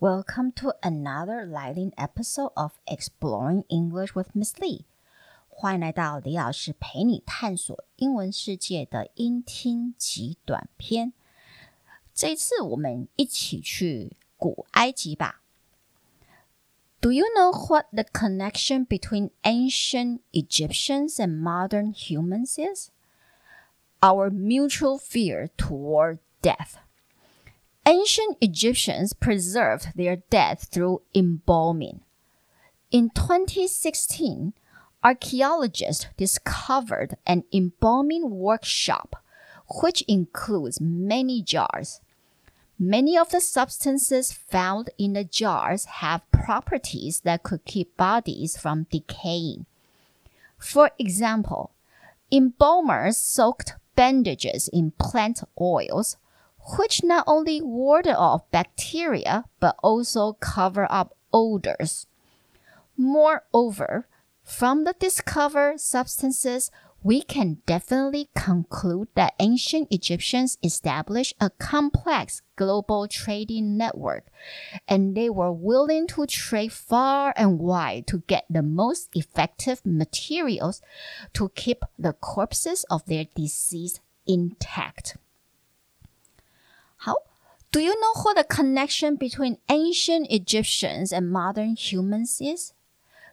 Welcome to another lighting episode of Exploring English with Miss Lee。欢迎来到李老师陪你探索英文世界的音听极短篇。这一次我们一起去古埃及吧。Do you know what the connection between ancient Egyptians and modern humans is? Our mutual fear toward death. Ancient Egyptians preserved their dead through embalming. In 2016, archaeologists discovered an embalming workshop which includes many jars. Many of the substances found in the jars have properties that could keep bodies from decaying. For example, embalmers soaked bandages in plant oils which not only ward off bacteria but also cover up odors. Moreover, from the discovered substances, we can definitely conclude that ancient Egyptians established a complex global trading network, and they were willing to trade far and wide to get the most effective materials to keep the corpses of their deceased intact. How? Do you know what the connection between ancient Egyptians and modern humans is?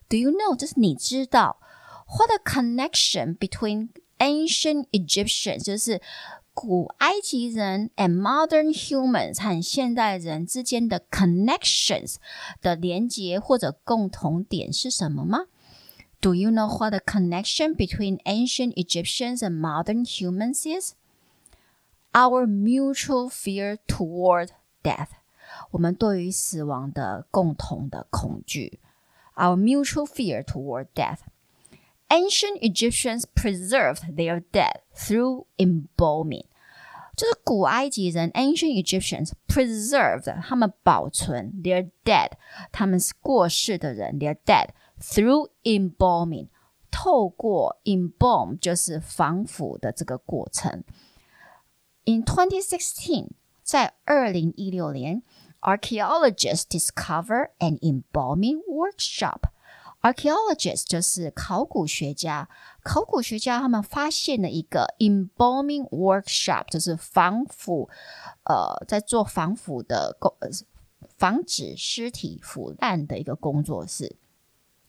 Do you know? 就是你知道 what the connection between ancient Egyptians 就是古埃及人 and modern humans 和现代人之间的 connections 的连接或者共同点是什么吗？Do you know what the connection between ancient Egyptians and modern humans is? our mutual fear toward death，我们对于死亡的共同的恐惧。Our mutual fear toward death. Ancient Egyptians preserved their dead through embalming. 就是古埃及人 （ancient Egyptians） preserved 他们保存 their dead 他们过世的人 their dead through embalming，透过 embalm 就是防腐的这个过程。 in 2016, 在二零一六年，archaeologists discover an embalming workshop. Archaeologists 就是考古学家，考古学家他们发现了一个 embalming workshop，就是防腐，呃，在做防腐的工，防止尸体腐烂的一个工作室。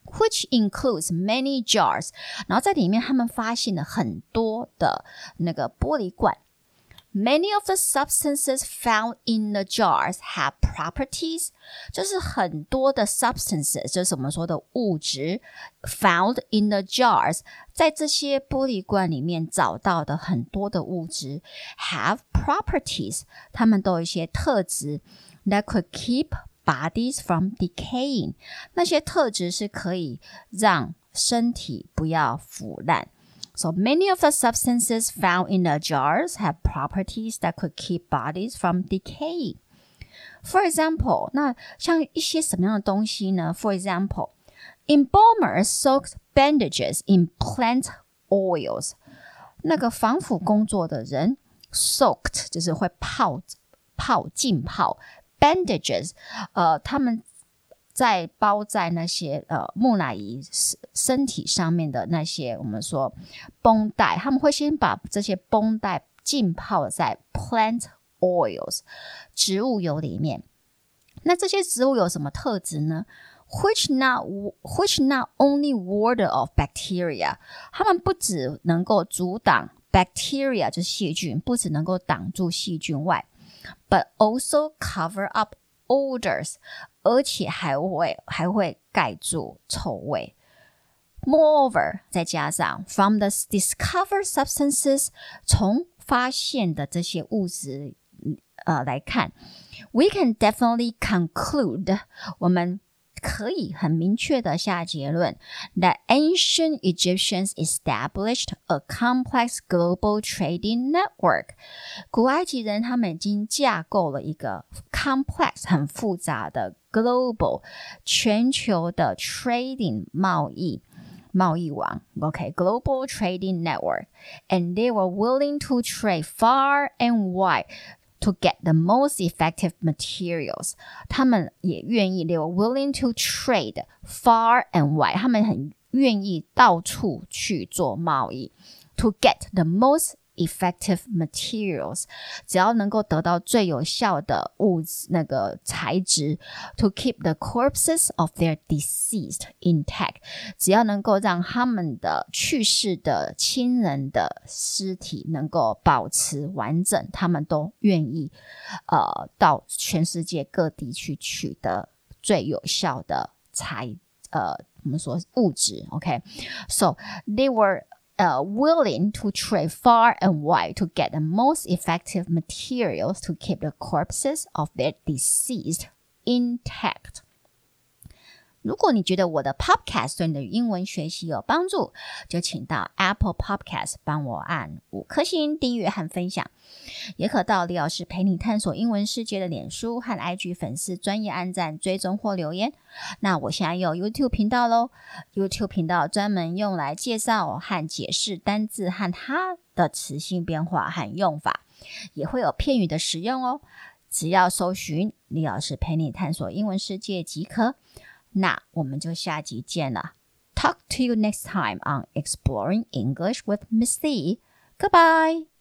Which includes many jars，然后在里面他们发现了很多的那个玻璃罐。 Many of the substances found in the jars have properties，就是很多的 substances，就是我们说的物质，found in the jars，在这些玻璃罐里面找到的很多的物质，have properties，它们都有一些特质，that could keep bodies from decaying，那些特质是可以让身体不要腐烂。 So many of the substances found in the jars have properties that could keep bodies from decaying. For example, 那像一些什么样的东西呢？For example, embalmers soaked bandages in plant oils. 那个防腐工作的人 soaked 就是会泡泡浸泡 bandages，呃，他们 在包在那些呃木乃伊身身体上面的那些我们说绷带，他们会先把这些绷带浸泡在 plant oils 植物油里面。那这些植物有什么特质呢？Which not which not only water off bacteria，它们不只能够阻挡 bacteria 就是细菌，不只能够挡住细菌外，but also cover up odors，而且还会还会盖住臭味。Moreover，再加上 from the discovered substances，从发现的这些物质呃来看，we can definitely conclude 我们可以很明确的下结论，that ancient Egyptians established a complex global trading network。古埃及人他们已经架构了一个 complex 很复杂的 global 全球的 trading 贸易。贸易网，OK, trading network, and they were willing to trade far and wide to get the most effective materials，他们也愿意，they were willing to trade far and wide，他们很愿意到处去做贸易，to get the most effective materials，只要能够得到最有效的物质那个材质，to keep the corpses of their deceased intact，只要能够让他们的去世的亲人的尸体能够保持完整，他们都愿意呃到全世界各地去取得最有效的材呃我们说物质，OK，so、okay? they were uh, willing to trade far and wide to get the most effective materials to keep the corpses of their deceased intact. 如果你觉得我的 Podcast 对你的英文学习有帮助，就请到 Apple Podcast 帮我按五颗星订阅和分享，也可到李老师陪你探索英文世界的脸书和 IG 粉丝专业按赞追踪或留言。那我现在有 YouTube 频道喽，YouTube 频道专门用来介绍和解释单字和它的词性变化和用法，也会有片语的使用哦。只要搜寻李老师陪你探索英文世界即可。那我们就下集见了。Talk to you next time on Exploring English with Miss Lee. Goodbye.